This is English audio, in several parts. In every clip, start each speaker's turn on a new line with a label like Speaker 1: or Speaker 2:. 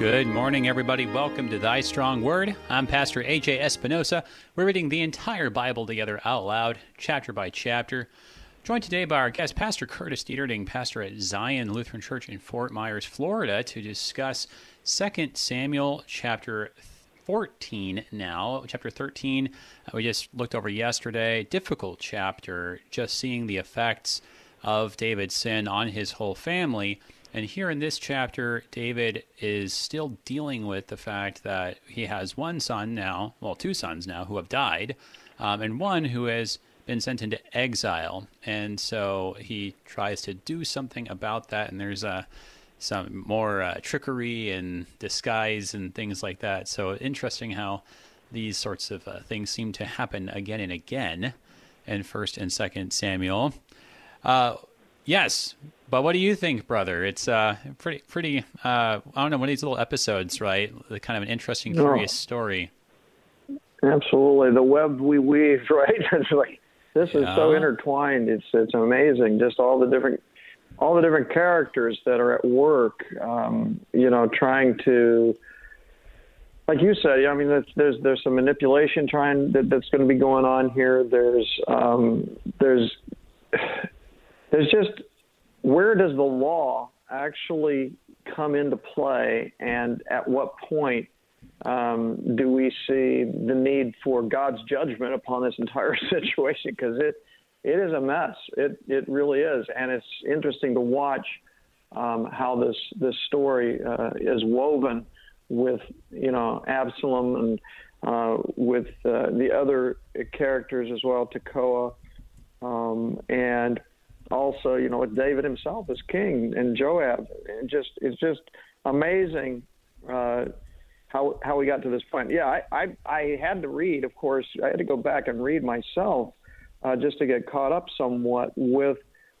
Speaker 1: Good morning, everybody. Welcome to Thy Strong Word. I'm Pastor AJ Espinosa. We're reading the entire Bible together out loud, chapter by chapter. Joined today by our guest, Pastor Curtis Dieterding, pastor at Zion Lutheran Church in Fort Myers, Florida, to discuss 2 Samuel chapter 14 now. Chapter 13, uh, we just looked over yesterday. Difficult chapter, just seeing the effects of David's sin on his whole family. And here in this chapter, David is still dealing with the fact that he has one son now, well, two sons now, who have died, um, and one who has been sent into exile. And so he tries to do something about that. And there's uh, some more uh, trickery and disguise and things like that. So interesting how these sorts of uh, things seem to happen again and again in First and Second Samuel. Yes, but what do you think, brother? It's uh, pretty, pretty. Uh, I don't know, one of these little episodes, right? The kind of an interesting, curious story.
Speaker 2: Absolutely, the web we weave, right? it's like this is yeah. so intertwined. It's it's amazing. Just all the different all the different characters that are at work. Um, you know, trying to. Like you said, I mean, there's there's some manipulation trying that, that's going to be going on here. There's um, there's there's just where does the law actually come into play, and at what point um, do we see the need for God's judgment upon this entire situation? Because it it is a mess. It it really is, and it's interesting to watch um, how this this story uh, is woven with you know Absalom and uh, with uh, the other characters as well, Tekoa, um, and also, you know, with David himself as king and Joab. And just it's just amazing uh, how how we got to this point. Yeah, I, I I had to read, of course, I had to go back and read myself uh, just to get caught up somewhat with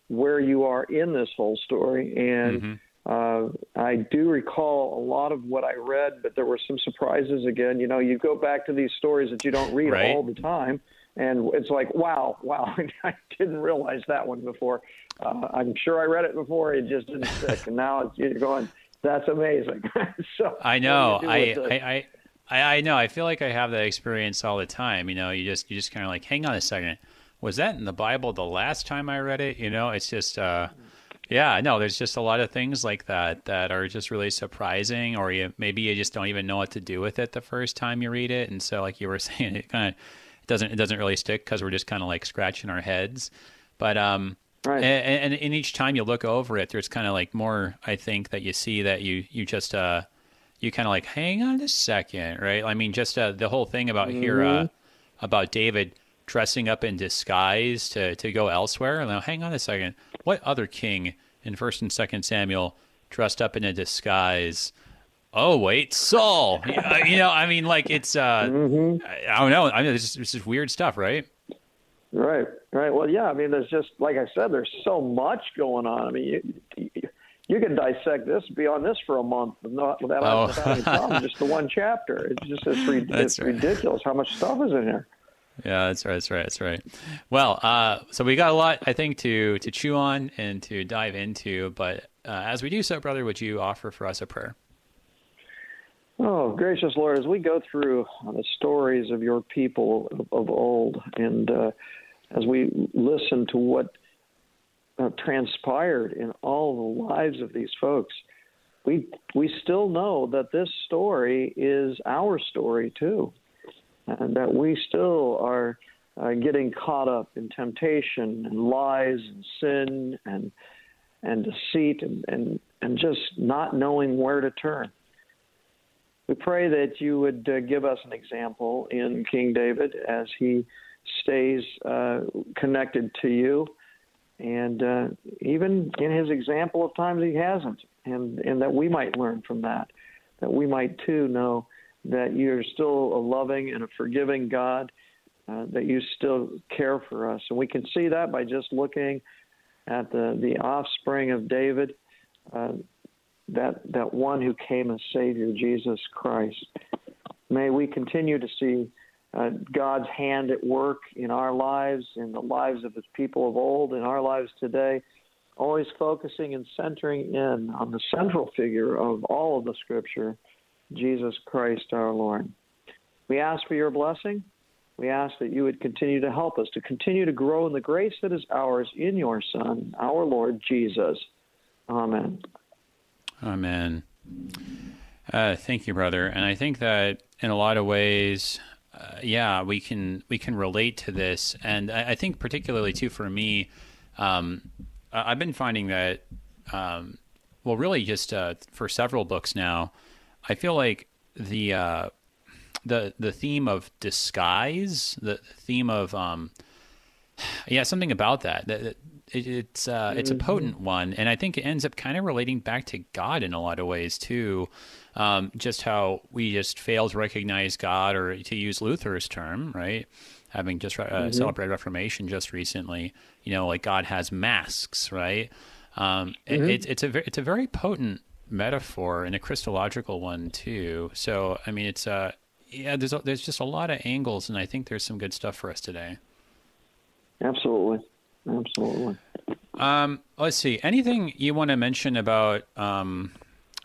Speaker 2: where you are in this whole story. And mm-hmm. uh, I do recall a lot of what I read, but there were some surprises again. You know, you go back to these stories that you don't read right. all the time and it's like wow wow i didn't realize that one before. Uh, i'm sure i read it before it just didn't stick. And now it's you're going that's amazing. So
Speaker 1: i know. I, I i i know. I feel like i have that experience all the time you know you just you just kind of like hang on a second. Was that in the bible the last time i read it? You know it's just uh yeah, no, there's just a lot of things like that that are just really surprising, or you maybe you just don't even know what to do with it the first time you read it, and so like you were saying, it kind of doesn't it doesn't really stick because we're just kind of like scratching our heads. But um, right. and, and, and each time you look over it, there's kind of like more. I think that you see that you you just uh you kind of like hang on a second, right? I mean, just uh, the whole thing about mm-hmm. here uh, about David dressing up in disguise to to go elsewhere. Now, hang on a second. What other king in First and Second Samuel dressed up in a disguise? Oh wait, Saul. you know, I mean, like it's uh, mm-hmm. I, don't know. I mean, this is, this is weird stuff, right?
Speaker 2: Right, right. Well, yeah. I mean, there's just like I said, there's so much going on. I mean, you, you can dissect this, be on this for a month without, without, oh. any problem. just the one chapter. It's just it's, it's right. ridiculous how much stuff is in here.
Speaker 1: Yeah, that's right. That's right. That's right. Well, uh, so we got a lot, I think, to to chew on and to dive into. But uh, as we do so, brother, would you offer for us a prayer?
Speaker 2: Oh, gracious Lord, as we go through the stories of your people of, of old, and uh, as we listen to what uh, transpired in all the lives of these folks, we we still know that this story is our story too, and that we still are uh, getting caught up in temptation and lies and sin and and deceit and, and and just not knowing where to turn. We pray that you would uh, give us an example in King David as he stays uh, connected to you, and uh, even in his example of times he hasn't, and, and that we might learn from that, that we might too know that you're still a loving and a forgiving God, uh, that you still care for us. And we can see that by just looking at the, the offspring of David. Uh, that that one who came as Savior, Jesus Christ. May we continue to see uh, God's hand at work in our lives, in the lives of His people of old, in our lives today, always focusing and centering in on the central figure of all of the Scripture, Jesus Christ our Lord. We ask for your blessing. We ask that you would continue to help us to continue to grow in the grace that is ours in your Son, our Lord Jesus. Amen.
Speaker 1: Amen. Uh, thank you, brother. And I think that in a lot of ways, uh, yeah, we can we can relate to this, and I, I think particularly too for me, um, I've been finding that, um, well, really just uh, for several books now, I feel like the uh, the the theme of disguise, the theme of um, yeah, something about that. that, that it, it's uh, it's a mm-hmm. potent one, and I think it ends up kind of relating back to God in a lot of ways too. Um, just how we just fail to recognize God, or to use Luther's term, right? Having just uh, mm-hmm. celebrated Reformation just recently, you know, like God has masks, right? Um, mm-hmm. it, it's it's a it's a very potent metaphor and a Christological one too. So I mean, it's uh yeah, there's a, there's just a lot of angles, and I think there's some good stuff for us today.
Speaker 2: Absolutely. Absolutely.
Speaker 1: Um, let's see. Anything you want to mention about um,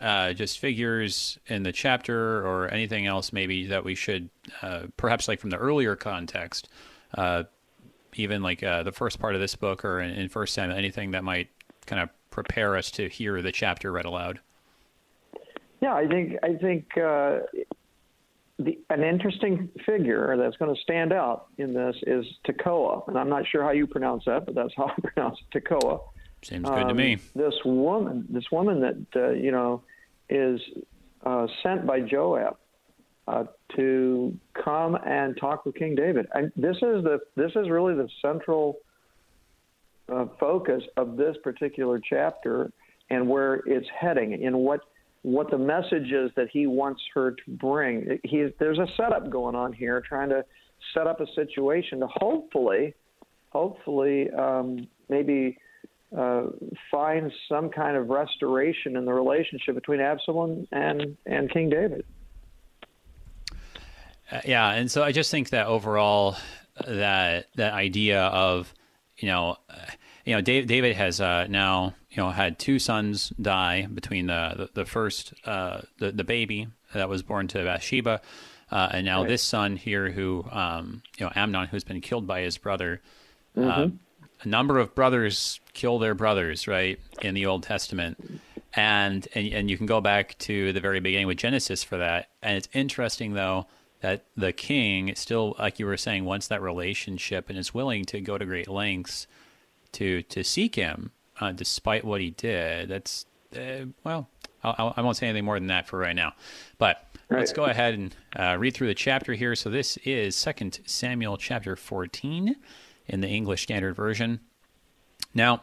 Speaker 1: uh, just figures in the chapter, or anything else maybe that we should, uh, perhaps like from the earlier context, uh, even like uh, the first part of this book or in, in First Samuel, anything that might kind of prepare us to hear the chapter read aloud.
Speaker 2: Yeah, I think I think uh, the, an interesting figure that's going to stand out in this is Tekoa, and I'm not sure how you pronounce that, but that's how I pronounce it, Tekoa.
Speaker 1: Seems good um, to me.
Speaker 2: This woman, this woman that uh, you know is uh, sent by Joab uh, to come and talk with King David. And this is the this is really the central uh, focus of this particular chapter and where it's heading in what what the message is that he wants her to bring. He, there's a setup going on here, trying to set up a situation to hopefully, hopefully, um, maybe uh, find some kind of restoration in the relationship between Absalom and and King David.
Speaker 1: Uh, yeah, and so I just think that overall, that that idea of you know, uh, you know, David, David has uh, now you know had two sons die between the the, the first uh, the the baby that was born to Bathsheba, uh, and now right. this son here who um, you know Amnon who's been killed by his brother. Uh, mm-hmm. a number of brothers kill their brothers, right, in the Old Testament. And, and and you can go back to the very beginning with Genesis for that. And it's interesting though that the king still, like you were saying, wants that relationship and is willing to go to great lengths to to seek him uh, despite what he did. That's uh, well, I'll, I will not say anything more than that for right now. But right. let's go ahead and uh, read through the chapter here. So this is Second Samuel chapter 14 in the English Standard Version. Now,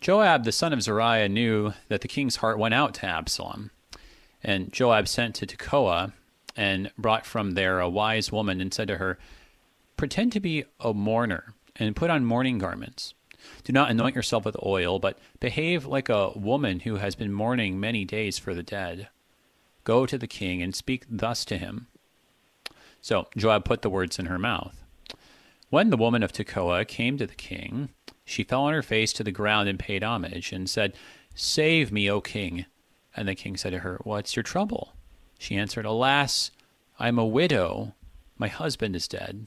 Speaker 1: Joab the son of Zeruiah knew that the king's heart went out to Absalom, and Joab sent to Tekoa and brought from there a wise woman and said to her, "Pretend to be a mourner and put on mourning garments." Do not anoint yourself with oil, but behave like a woman who has been mourning many days for the dead. Go to the king and speak thus to him. So Joab put the words in her mouth. When the woman of Tekoa came to the king, she fell on her face to the ground and paid homage, and said, Save me, O king. And the king said to her, What's your trouble? She answered, Alas, I am a widow. My husband is dead.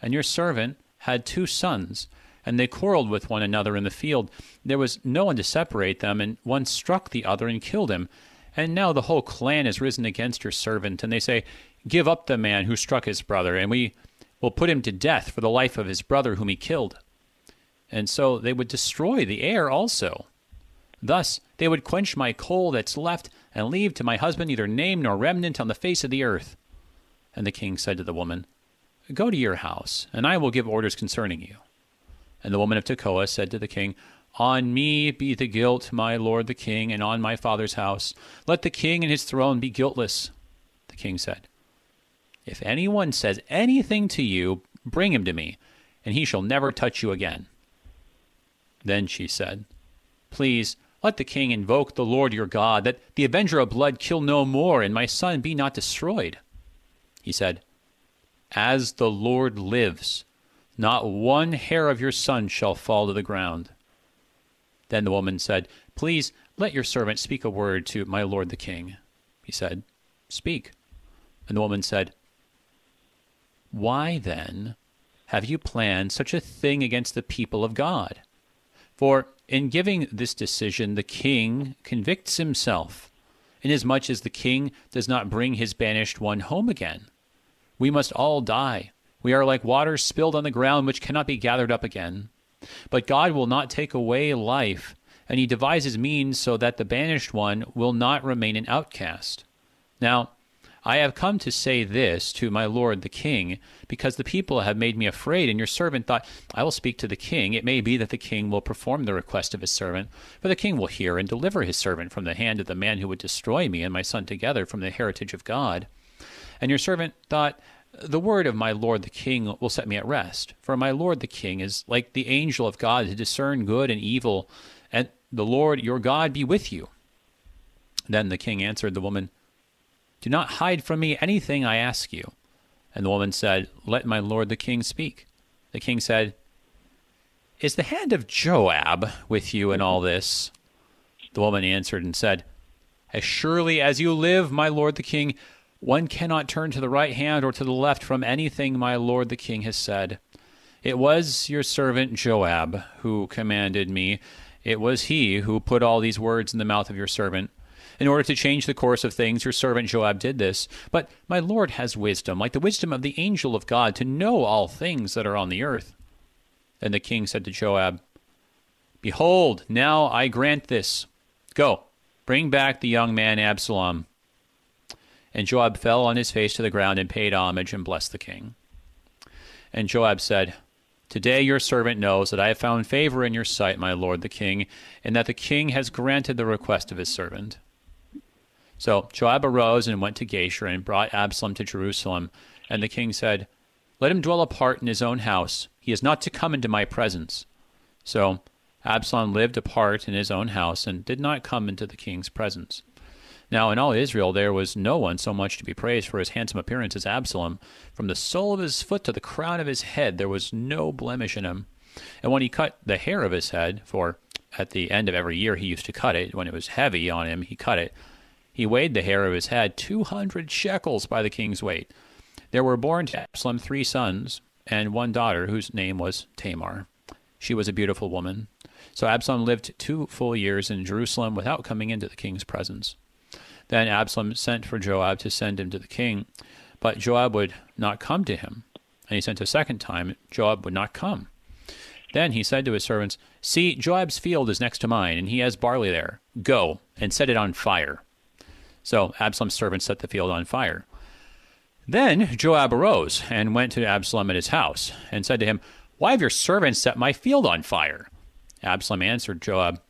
Speaker 1: And your servant had two sons and they quarreled with one another in the field. There was no one to separate them, and one struck the other and killed him. And now the whole clan has risen against your servant, and they say, Give up the man who struck his brother, and we will put him to death for the life of his brother whom he killed. And so they would destroy the heir also. Thus they would quench my coal that's left, and leave to my husband neither name nor remnant on the face of the earth. And the king said to the woman, Go to your house, and I will give orders concerning you. And the woman of Tekoa said to the king, On me be the guilt, my lord the king, and on my father's house. Let the king and his throne be guiltless. The king said, If anyone says anything to you, bring him to me, and he shall never touch you again. Then she said, Please, let the king invoke the Lord your God, that the avenger of blood kill no more, and my son be not destroyed. He said, As the Lord lives, not one hair of your son shall fall to the ground. Then the woman said, Please let your servant speak a word to my lord the king. He said, Speak. And the woman said, Why then have you planned such a thing against the people of God? For in giving this decision, the king convicts himself, inasmuch as the king does not bring his banished one home again. We must all die. We are like water spilled on the ground, which cannot be gathered up again. But God will not take away life, and he devises means so that the banished one will not remain an outcast. Now, I have come to say this to my lord the king, because the people have made me afraid, and your servant thought, I will speak to the king. It may be that the king will perform the request of his servant, for the king will hear and deliver his servant from the hand of the man who would destroy me and my son together from the heritage of God. And your servant thought, the word of my lord the king will set me at rest. For my lord the king is like the angel of God to discern good and evil, and the Lord your God be with you. Then the king answered the woman, Do not hide from me anything I ask you. And the woman said, Let my lord the king speak. The king said, Is the hand of Joab with you in all this? The woman answered and said, As surely as you live, my lord the king, one cannot turn to the right hand or to the left from anything my lord the king has said. It was your servant Joab who commanded me. It was he who put all these words in the mouth of your servant. In order to change the course of things, your servant Joab did this. But my Lord has wisdom, like the wisdom of the angel of God, to know all things that are on the earth. Then the king said to Joab, Behold, now I grant this. Go, bring back the young man Absalom. And Joab fell on his face to the ground and paid homage and blessed the king. And Joab said, Today your servant knows that I have found favor in your sight, my lord the king, and that the king has granted the request of his servant. So Joab arose and went to Geshur and brought Absalom to Jerusalem. And the king said, Let him dwell apart in his own house. He is not to come into my presence. So Absalom lived apart in his own house and did not come into the king's presence. Now, in all Israel, there was no one so much to be praised for his handsome appearance as Absalom. From the sole of his foot to the crown of his head, there was no blemish in him. And when he cut the hair of his head, for at the end of every year he used to cut it, when it was heavy on him, he cut it, he weighed the hair of his head two hundred shekels by the king's weight. There were born to Absalom three sons and one daughter, whose name was Tamar. She was a beautiful woman. So Absalom lived two full years in Jerusalem without coming into the king's presence. Then Absalom sent for Joab to send him to the king, but Joab would not come to him. And he sent a second time, Joab would not come. Then he said to his servants, See, Joab's field is next to mine, and he has barley there. Go and set it on fire. So Absalom's servants set the field on fire. Then Joab arose and went to Absalom at his house, and said to him, Why have your servants set my field on fire? Absalom answered Joab,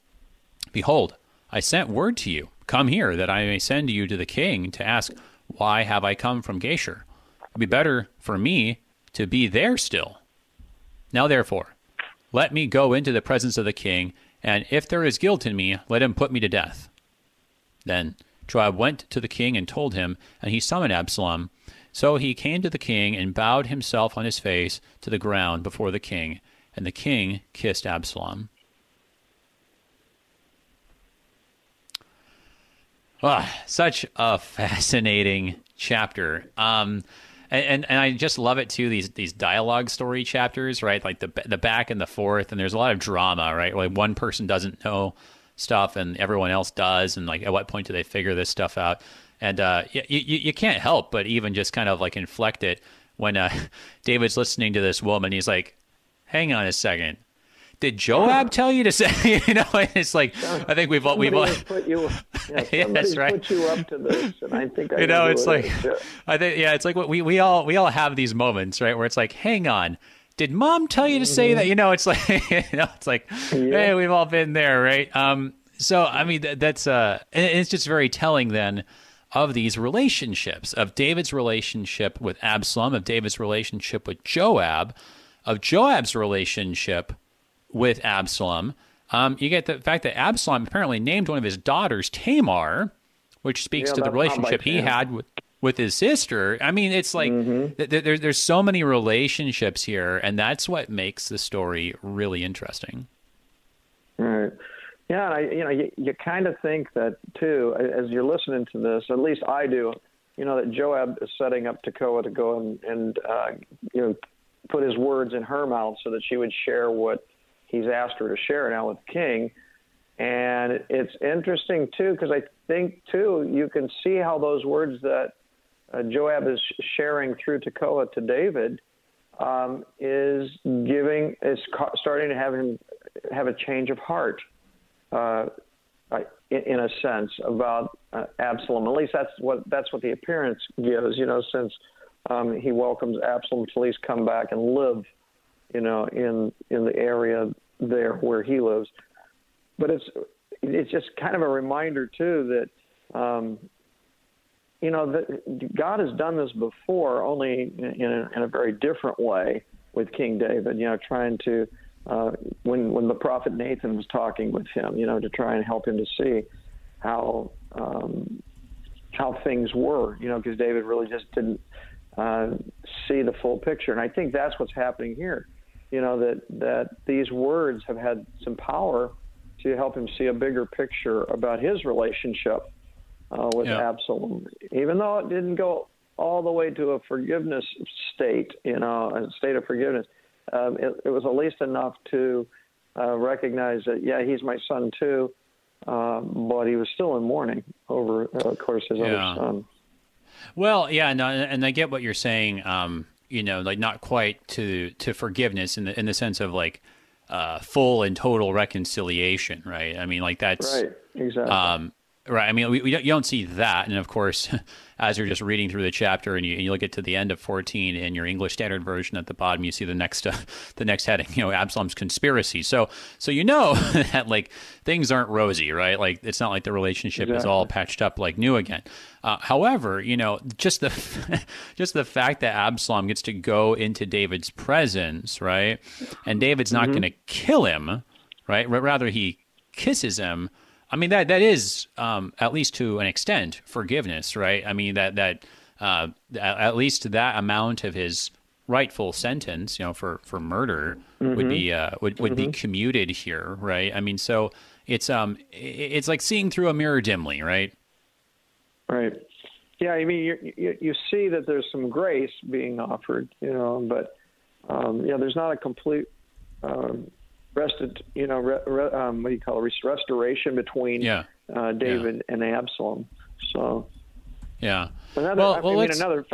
Speaker 1: Behold, I sent word to you Come here, that I may send you to the king to ask, Why have I come from Geshur? It would be better for me to be there still. Now, therefore, let me go into the presence of the king, and if there is guilt in me, let him put me to death. Then Joab went to the king and told him, and he summoned Absalom. So he came to the king and bowed himself on his face to the ground before the king, and the king kissed Absalom. Oh, such a fascinating chapter. Um, and, and I just love it too. These these dialogue story chapters, right? Like the the back and the forth, and there's a lot of drama, right? Like one person doesn't know stuff, and everyone else does, and like at what point do they figure this stuff out? And uh, you, you you can't help but even just kind of like inflect it when uh, David's listening to this woman. He's like, "Hang on a second, did Joab tell you to say? You know, it's like I think we've all we've all
Speaker 2: put you. Yeah, yes, right. Put you up to this, and I think I
Speaker 1: you know it's like I think yeah, it's like what we we all we all have these moments, right, where it's like, hang on. Did mom tell you to say that? Mm-hmm. You know, it's like, you know, it's like, yeah. hey, we've all been there, right? Um, so I mean, that, that's uh, it's just very telling then of these relationships of David's relationship with Absalom, of David's relationship with Joab, of Joab's relationship with Absalom. Um, you get the fact that Absalom apparently named one of his daughters Tamar, which speaks yeah, to the relationship he had with with his sister. I mean, it's like mm-hmm. th- th- there's so many relationships here, and that's what makes the story really interesting.
Speaker 2: Right. Yeah, and I, you know, you, you kind of think that too, as you're listening to this. At least I do. You know that Joab is setting up Tekoa to go and, and uh, you know put his words in her mouth so that she would share what he's asked her to share now with king. And it's interesting too because I think too you can see how those words that uh, Joab is sharing through Tekoa to David um, is giving is starting to have him have a change of heart, uh, in, in, a sense about uh, Absalom. At least that's what that's what the appearance gives. You know, since um, he welcomes Absalom to at least come back and live, you know, in in the area there where he lives. But it's it's just kind of a reminder too that um, you know, the, God has done this before, only in a, in a very different way with King David. You know, trying to uh, when when the prophet Nathan was talking with him, you know, to try and help him to see how um, how things were. You know, because David really just didn't uh, see the full picture, and I think that's what's happening here. You know that that these words have had some power to help him see a bigger picture about his relationship uh, with yeah. Absalom, even though it didn't go all the way to a forgiveness state, you know, a state of forgiveness. Um, it, it, was at least enough to uh, recognize that, yeah, he's my son too, um, but he was still in mourning over, uh, of course, his yeah. other son.
Speaker 1: Well, yeah, no, and I get what you're saying. Um, you know, like not quite to to forgiveness in the in the sense of like uh, full and total reconciliation, right? I mean, like that's
Speaker 2: right, exactly. Um,
Speaker 1: Right. I mean, we, we don't, you don't see that. And of course, as you're just reading through the chapter and you, and you look at to the end of 14 in your English Standard Version at the bottom, you see the next uh, the next heading, you know, Absalom's conspiracy. So so you know that like things aren't rosy, right? Like it's not like the relationship exactly. is all patched up like new again. Uh, however, you know, just the just the fact that Absalom gets to go into David's presence, right? And David's not mm-hmm. going to kill him, right? Rather he kisses him I mean that that is um, at least to an extent forgiveness, right? I mean that that uh, at least that amount of his rightful sentence, you know, for for murder mm-hmm. would be uh, would would mm-hmm. be commuted here, right? I mean, so it's um it's like seeing through a mirror dimly, right?
Speaker 2: Right. Yeah, I mean, you you, you see that there's some grace being offered, you know, but um, yeah, there's not a complete um, rested, you know, re, re, um, what do you call it, restoration between yeah. uh, David yeah. and Absalom. So,
Speaker 1: yeah.
Speaker 2: Another, well, I, well, I mean, another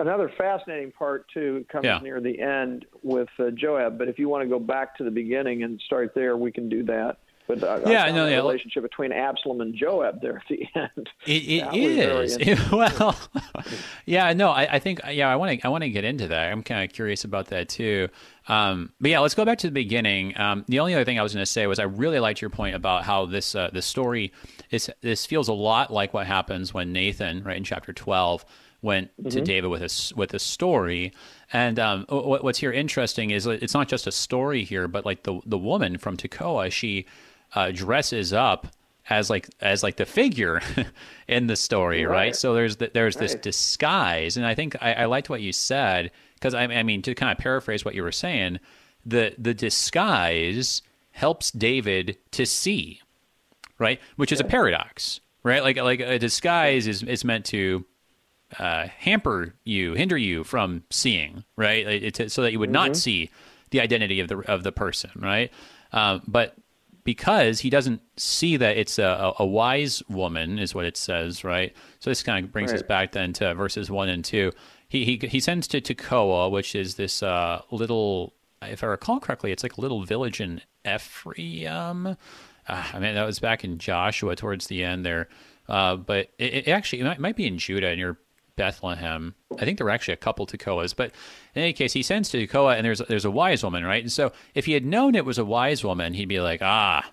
Speaker 2: another fascinating part too comes yeah. near the end with uh, Joab. But if you want to go back to the beginning and start there, we can do that. But uh, yeah, no, the yeah. relationship between Absalom and Joab there at the end.
Speaker 1: It, it is well, yeah, no, I, I, think yeah, I want to I want to get into that. I'm kind of curious about that too. Um, but yeah, let's go back to the beginning. Um, the only other thing I was going to say was I really liked your point about how this uh, this story is this feels a lot like what happens when Nathan, right in chapter twelve, went mm-hmm. to David with a with a story. And um, what's here interesting is it's not just a story here, but like the the woman from Tekoa, she uh, dresses up as like as like the figure in the story, right? right? So there's the, there's right. this disguise, and I think I, I liked what you said because I, I, mean to kind of paraphrase what you were saying, the the disguise helps David to see, right? Which is yeah. a paradox, right? Like like a disguise is is meant to uh, hamper you, hinder you from seeing, right? It, so that you would mm-hmm. not see the identity of the of the person, right? Um, but because he doesn't see that it's a, a, wise woman, is what it says, right? So this kind of brings right. us back then to verses one and two. He he he sends to Tekoa, which is this uh, little, if I recall correctly, it's like a little village in Ephraim. Uh, I mean, that was back in Joshua towards the end there. Uh, but it, it actually it might, might, be in Judah near Bethlehem. I think there were actually a couple Tekoas, but in any case, he sends to Tekoa, and there's there's a wise woman, right? And so if he had known it was a wise woman, he'd be like, ah,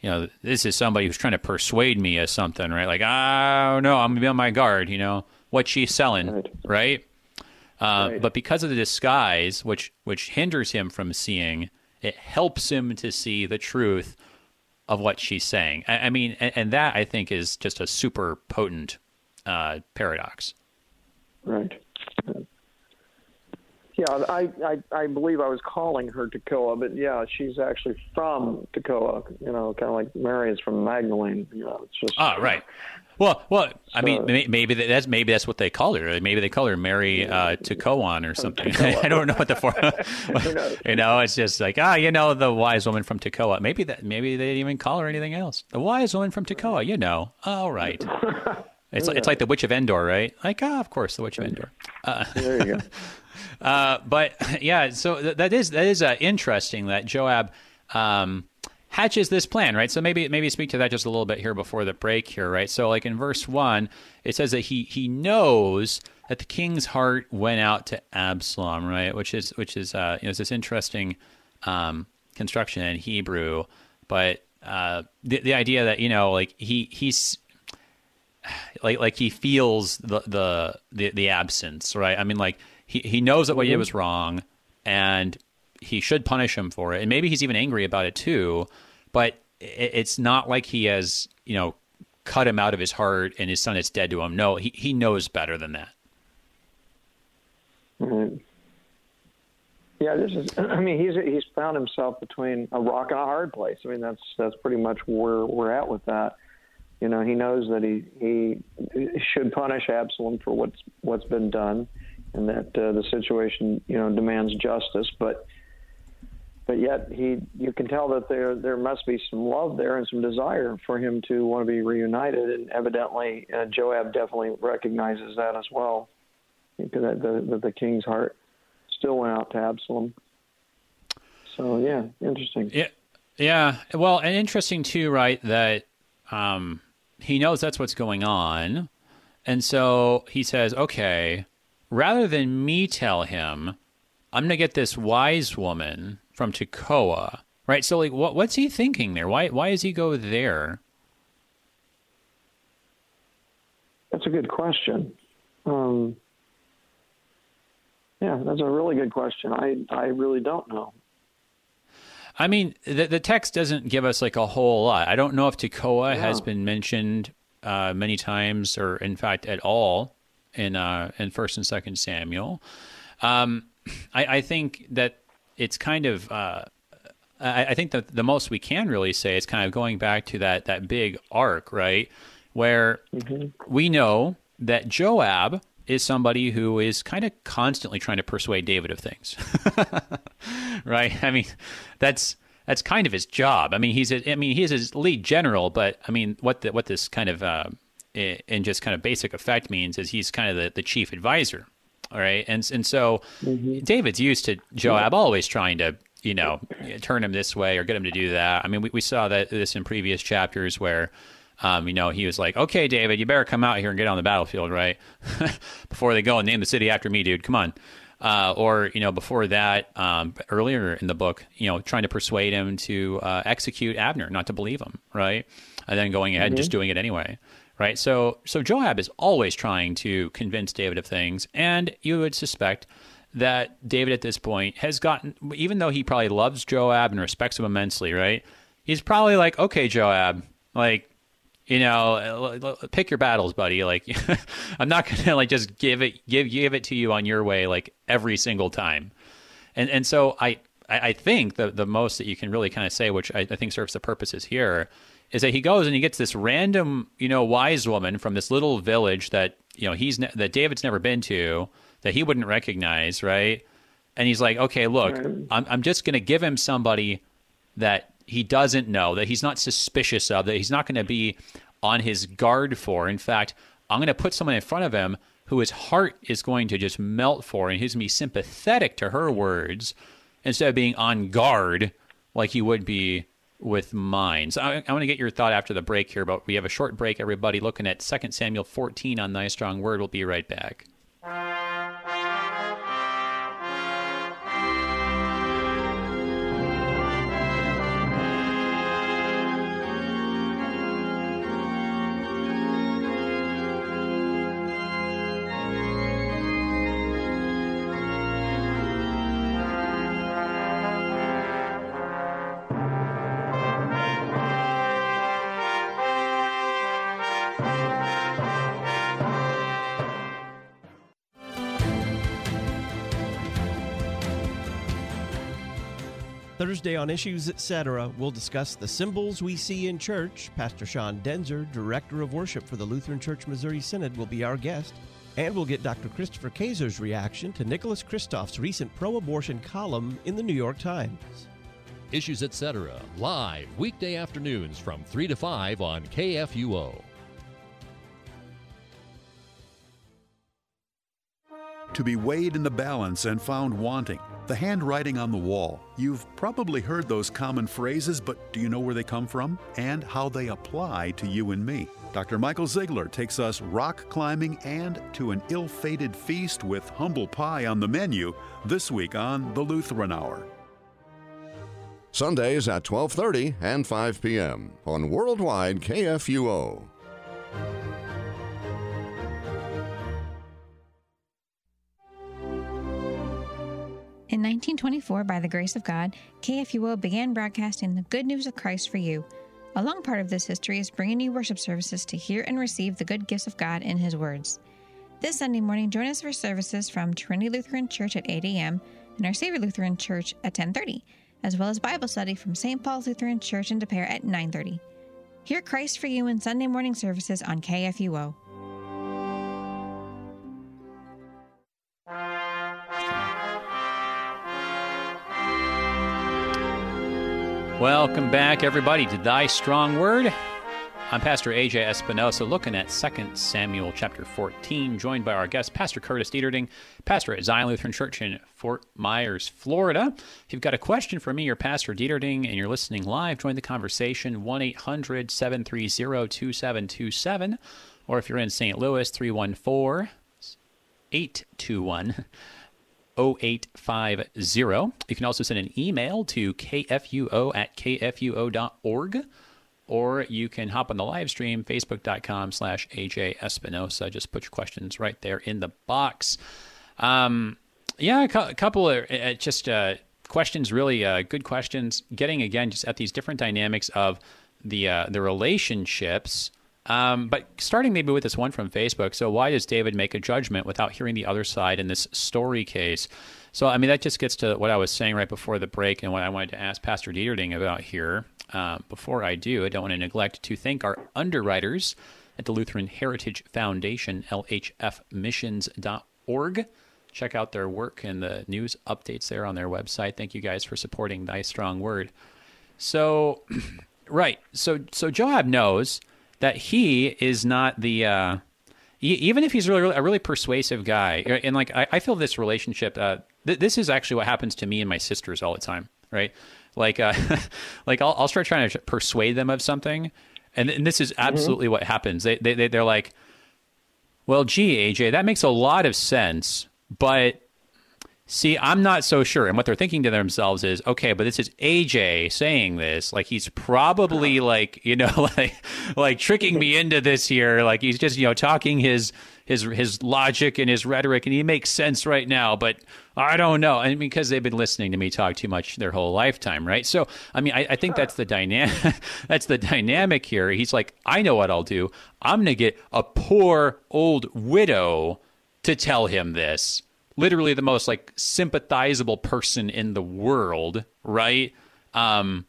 Speaker 1: you know, this is somebody who's trying to persuade me of something, right? Like, ah, no, I'm gonna be on my guard. You know what she's selling, right? right? Uh, right. But because of the disguise, which which hinders him from seeing, it helps him to see the truth of what she's saying. I, I mean, and, and, that I think is just a super potent uh, paradox.
Speaker 2: Right. Yeah, I, I I believe I was calling her Tekoa, but yeah, she's actually from Tekoa. You know, kind of like Mary is from Magdalene. You know, it's just.
Speaker 1: Ah, right. Well, well, I mean, maybe that's maybe that's what they call her. Maybe they call her Mary uh, Tekoan or something. I don't know what the form. you know, it's just like ah, you know, the wise woman from Tekoa. Maybe that. Maybe they didn't even call her anything else. The wise woman from Tekoa. You know. All right. It's yeah. it's like the Witch of Endor, right? Like ah, of course, the Witch of Endor.
Speaker 2: Uh, there you go.
Speaker 1: Uh, but yeah, so th- that is that is uh, interesting that Joab um, hatches this plan, right? So maybe maybe speak to that just a little bit here before the break here, right? So like in verse one, it says that he he knows that the king's heart went out to Absalom, right? Which is which is uh, you know, it's this interesting um, construction in Hebrew, but uh, the the idea that you know like he he's like like he feels the the the, the absence, right? I mean like he he knows that what he did mm-hmm. was wrong, and he should punish him for it, and maybe he's even angry about it too. But it, it's not like he has you know cut him out of his heart and his son is dead to him. No, he he knows better than that.
Speaker 2: Mm-hmm. Yeah, this is. I mean, he's he's found himself between a rock and a hard place. I mean, that's that's pretty much where we're at with that. You know, he knows that he he should punish Absalom for what's what's been done and that uh, the situation you know demands justice, but but yet he you can tell that there there must be some love there and some desire for him to want to be reunited, and evidently uh, Joab definitely recognizes that as well, because that the, the, the king's heart still went out to Absalom. So yeah, interesting.
Speaker 1: Yeah, yeah. Well, and interesting too, right? That um, he knows that's what's going on, and so he says, "Okay, rather than me tell him, I'm going to get this wise woman from Tekoa, right? So, like, what, what's he thinking there? Why, why does he go there?
Speaker 2: That's a good question. Um, yeah, that's a really good question. I, I really don't know.
Speaker 1: I mean, the, the text doesn't give us like a whole lot. I don't know if Tekoa yeah. has been mentioned uh, many times, or in fact at all, in uh, in First and Second Samuel. Um, I, I, think that it's kind of. Uh, I, I, think that the most we can really say is kind of going back to that that big arc, right, where mm-hmm. we know that Joab is somebody who is kind of constantly trying to persuade David of things, right? I mean, that's that's kind of his job. I mean, he's a, I mean, he's his lead general, but I mean, what the, what this kind of uh, in just kind of basic effect means is he's kind of the, the chief advisor. All right. And, and so mm-hmm. David's used to Joab always trying to, you know, turn him this way or get him to do that. I mean, we, we saw that this in previous chapters where, um, you know, he was like, okay, David, you better come out here and get on the battlefield, right? before they go and name the city after me, dude. Come on. Uh, or, you know, before that, um, earlier in the book, you know, trying to persuade him to uh, execute Abner, not to believe him, right? And then going ahead mm-hmm. and just mm-hmm. doing it anyway right? So so Joab is always trying to convince David of things, and you would suspect that David at this point has gotten, even though he probably loves Joab and respects him immensely, right? He's probably like, okay, Joab, like, you know, pick your battles, buddy. Like, I'm not gonna like just give it, give give it to you on your way, like every single time. And and so I I think the the most that you can really kind of say, which I, I think serves the purposes here, is that he goes and he gets this random, you know, wise woman from this little village that you know he's ne- that David's never been to that he wouldn't recognize, right? And he's like, okay, look, I'm I'm just going to give him somebody that he doesn't know, that he's not suspicious of, that he's not going to be on his guard for. In fact, I'm going to put someone in front of him who his heart is going to just melt for, and he's going to be sympathetic to her words instead of being on guard like he would be with mine. So I, I want to get your thought after the break here, but we have a short break, everybody, looking at 2 Samuel 14 on Thy Strong Word. We'll be right back.
Speaker 3: Thursday on Issues Etc., we'll discuss the symbols we see in church. Pastor Sean Daenzer, Director of Worship for the Lutheran Church Missouri Synod, will be our guest. And we'll get Dr. Christopher Kaczor's reaction to Nicholas Kristof's recent pro abortion column in the New York Times.
Speaker 4: Issues Etc., live weekday afternoons from 3 to 5 on KFUO.
Speaker 5: To be weighed in the balance and found wanting. The handwriting on the wall. You've probably heard those common phrases, but do you know where they come from and how they apply to you and me? Dr. Michael Zeigler takes us rock climbing and to an ill fated feast with humble pie on the menu this week on the Lutheran Hour.
Speaker 6: Sundays at 12:30 and 5 p.m. on Worldwide KFUO.
Speaker 7: In 1924, by the grace of God, KFUO began broadcasting the good news of Christ for you. A long part of this history is bringing you worship services to hear and receive the good gifts of God in His words. This Sunday morning, join us for services from Trinity Lutheran Church at 8 a.m. and our Savior Lutheran Church at 10:30, as well as Bible study from St. Paul's Lutheran Church in De Pere at 9:30. Hear Christ for you in Sunday morning services on KFUO.
Speaker 1: Welcome back, everybody, to Thy Strong Word. I'm Pastor AJ Espinosa, looking at 2 Samuel chapter 14, joined by our guest, Pastor Curtis Dieterding, pastor at Zion Lutheran Church in Fort Myers, Florida. If you've got a question for me or Pastor Dieterding and you're listening live, join the conversation 1 800 730 2727. Or if you're in St. Louis, 314 821 0850. You can also send an email to kfuo at kfuo.org, or you can hop on the live stream, facebook.com slash AJ Espinosa. Just put your questions right there in the box. Um, yeah, a couple of uh, just uh, questions, really uh, good questions. Getting, again, just at these different dynamics of the, uh, the relationships um, but starting maybe with this one from Facebook. So, why does David make a judgment without hearing the other side in this story case? So, I mean, that just gets to what I was saying right before the break and what I wanted to ask Pastor Dieterding about here. Uh, before I do, I don't want to neglect to thank our underwriters at the Lutheran Heritage Foundation, lhfmissions.org. Check out their work and the news updates there on their website. Thank you guys for supporting Thy Strong Word. So, right. So, so Joab knows that he is not the uh, even if he's really, really, a really persuasive guy and like I, I feel this relationship uh, th- this is actually what happens to me and my sisters all the time right like uh, like I'll, I'll start trying to persuade them of something and, and this is mm-hmm. absolutely mm-hmm. what happens they, they they're like well gee aj that makes a lot of sense but See, I'm not so sure. And what they're thinking to themselves is, okay, but this is AJ saying this. Like he's probably uh-huh. like, you know, like like tricking me into this here. Like he's just, you know, talking his his his logic and his rhetoric and he makes sense right now, but I don't know. And because they've been listening to me talk too much their whole lifetime, right? So I mean I, I think that's the dynamic that's the dynamic here. He's like, I know what I'll do. I'm gonna get a poor old widow to tell him this literally the most like sympathizable person in the world, right? Um,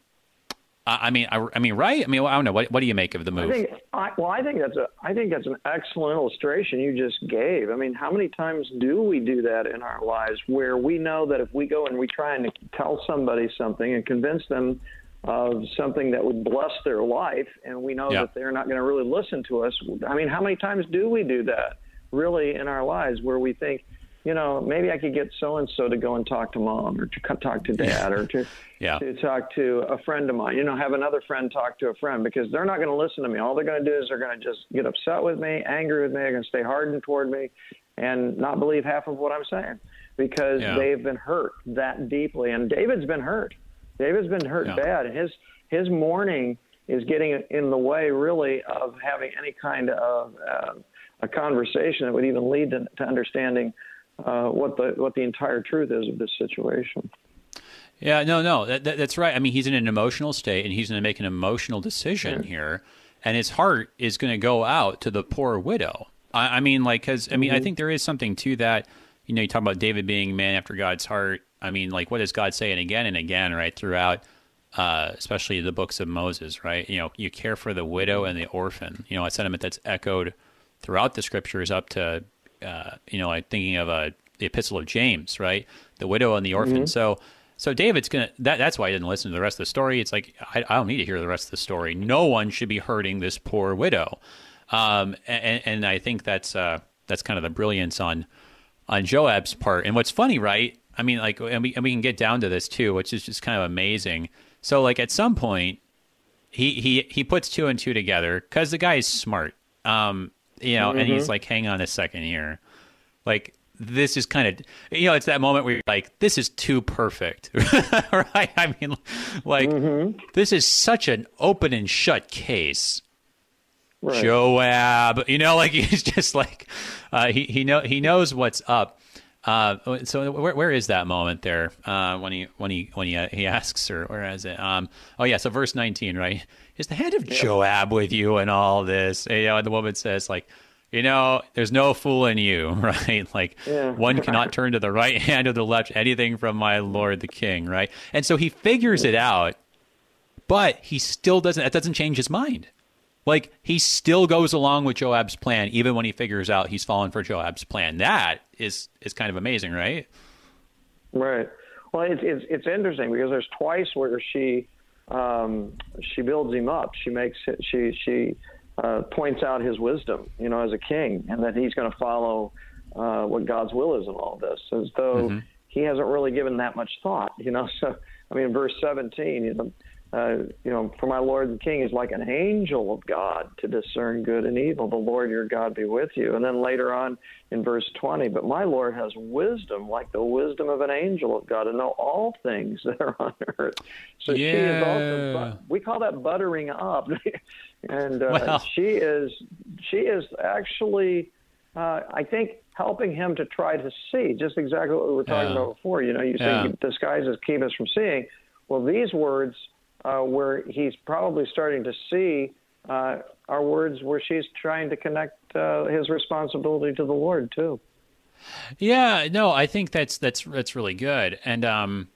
Speaker 1: I, I mean, I, I, mean, right? I mean, I don't know. What, what do you make of the move?
Speaker 2: I think, I, well, I think that's a, I think that's an excellent illustration you just gave. I mean, how many times do we do that in our lives where we know that if we go and we try and tell somebody something and convince them of something that would bless their life, and we know yeah. that they're not going to really listen to us. I mean, how many times do we do that really in our lives where we think, you know, maybe I could get so and so to go and talk to mom or to talk to dad or to yeah. to talk to a friend of mine. You know, have another friend talk to a friend because they're not going to listen to me. All they're going to do is they're going to just get upset with me, angry with me. They're going to stay hardened toward me, and not believe half of what I'm saying because yeah. they've been hurt that deeply. And David's been hurt. David's been hurt yeah. bad, and his his mourning is getting in the way, really, of having any kind of uh, a conversation that would even lead to, to understanding uh, what the what the entire truth is of this situation.
Speaker 1: Yeah, no, no, that, that, that's right. I mean, he's in an emotional state, and he's going to make an emotional decision yeah. here, and his heart is going to go out to the poor widow. I, I mean, like, because I mean, mm-hmm. I think there is something to that. You know, you talk about David being man after God's heart. I mean, like, what is God saying again and again, right, throughout, uh, especially the books of Moses, right? You know, you care for the widow and the orphan. You know, a sentiment that's echoed throughout the scriptures up to, uh, you know, like thinking of uh, the Epistle of James, right? The widow and the orphan. Mm-hmm. So, so David's gonna. That, that's why I didn't listen to the rest of the story. It's like I, I, don't need to hear the rest of the story. No one should be hurting this poor widow. Um, and, and I think that's uh, that's kind of the brilliance on on Joab's part. And what's funny, right? I mean, like, and we and we can get down to this too, which is just kind of amazing. So, like, at some point, he he he puts two and two together because the guy is smart. Um, you know, mm-hmm. and he's mm-hmm. like, hang on a second here, like. This is kind of, you know, it's that moment where you're like, this is too perfect, right? I mean, like, mm-hmm. this is such an open and shut case right. Joab. You know, like he's just like uh, he he know he knows what's up. Uh, so where where is that moment there uh, when he when he when he uh, he asks her where is it? Um, oh yeah, so verse nineteen, right? Is the hand of Joab with you and all this? And, you know, and the woman says like. You know, there's no fool in you, right? Like yeah. one cannot turn to the right hand or the left anything from my lord the king, right? And so he figures it out, but he still doesn't. That doesn't change his mind. Like he still goes along with Joab's plan, even when he figures out he's fallen for Joab's plan. That is is kind of amazing, right?
Speaker 2: Right. Well, it's it's, it's interesting because there's twice where she um, she builds him up. She makes it, she she uh, points out his wisdom, you know, as a king, and that he's going to follow uh, what God's will is in all this, as though mm-hmm. he hasn't really given that much thought, you know. So, I mean, verse 17, you know, uh, you know, for my Lord and King is like an angel of God to discern good and evil. The Lord your God be with you. And then later on in verse 20, but my Lord has wisdom like the wisdom of an angel of God to know all things that are on earth. So yeah. she is also, we call that buttering up. and uh, well. she is, she is actually, uh, I think, helping him to try to see just exactly what we were talking yeah. about before. You know, you say yeah. disguises keep us from seeing. Well, these words uh, where he's probably starting to see uh, are words where she's trying to connect uh, his responsibility to the Lord too.
Speaker 1: Yeah, no, I think that's that's that's really good, and um,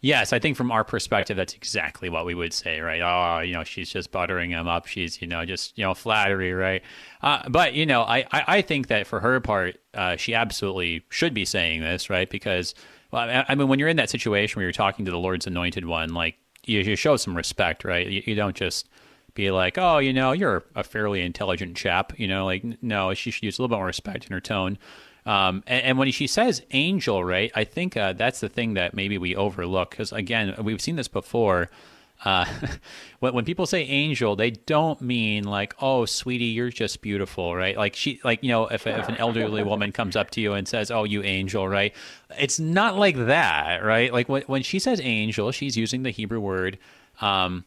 Speaker 1: yes, I think from our perspective, that's exactly what we would say, right? Oh, you know, she's just buttering him up. She's you know just you know flattery, right? Uh, but you know, I, I, I think that for her part, uh, she absolutely should be saying this, right? Because well, I mean, when you're in that situation where you're talking to the Lord's anointed one, like you, you show some respect, right? You, you, don't just be like, oh, you know, you're a fairly intelligent chap. You know, like no, she should use a little bit more respect in her tone. Um, and, and, when she says angel, right, I think uh, that's the thing that maybe we overlook because again, we've seen this before. Uh, when, when people say angel, they don't mean like, "Oh, sweetie, you're just beautiful," right? Like she, like you know, if if an elderly woman comes up to you and says, "Oh, you angel," right? It's not like that, right? Like when when she says angel, she's using the Hebrew word. Um,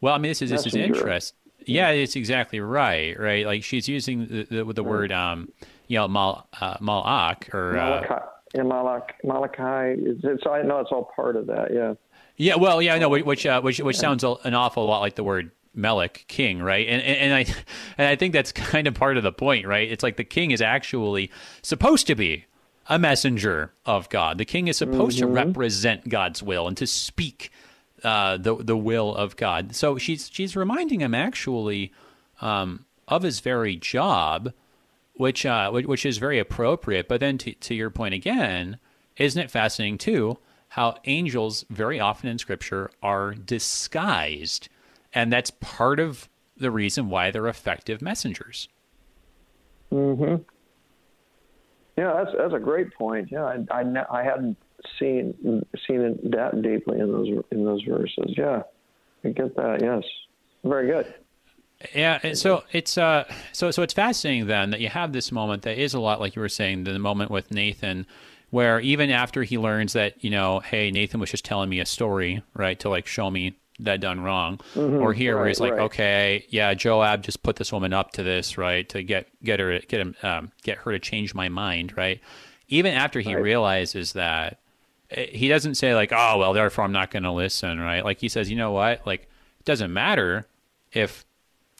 Speaker 1: well, I mean, this is this is interest. Yeah, it's exactly right, right? Like she's using the the, the word, um, you know, mal uh, malak or.
Speaker 2: Uh, yeah, Malak, Malachi. It's, it's, I know it's all part of that. Yeah.
Speaker 1: Yeah, well, yeah, I know, which uh, which which sounds an awful lot like the word Melech, king, right? And, and, and I and I think that's kind of part of the point, right? It's like the king is actually supposed to be a messenger of God. The king is supposed mm-hmm. to represent God's will and to speak uh, the the will of God. So she's she's reminding him actually um, of his very job, which uh, which is very appropriate. But then to, to your point again, isn't it fascinating too? How angels very often in Scripture are disguised. And that's part of the reason why they're effective messengers.
Speaker 2: Hmm. Yeah, that's that's a great point. Yeah, I, I, I hadn't seen seen it that deeply in those in those verses. Yeah, I get that. Yes, very good.
Speaker 1: Yeah, so it's uh, so so it's fascinating then that you have this moment that is a lot like you were saying the moment with Nathan where even after he learns that you know hey nathan was just telling me a story right to like show me that done wrong mm-hmm, or here right, where he's like right. okay yeah joab just put this woman up to this right to get get her get him um, get her to change my mind right? Even after he right. realizes that eh, he doesn't say like oh well therefore i'm not going to listen right? Like he says you know what? Like it doesn't matter if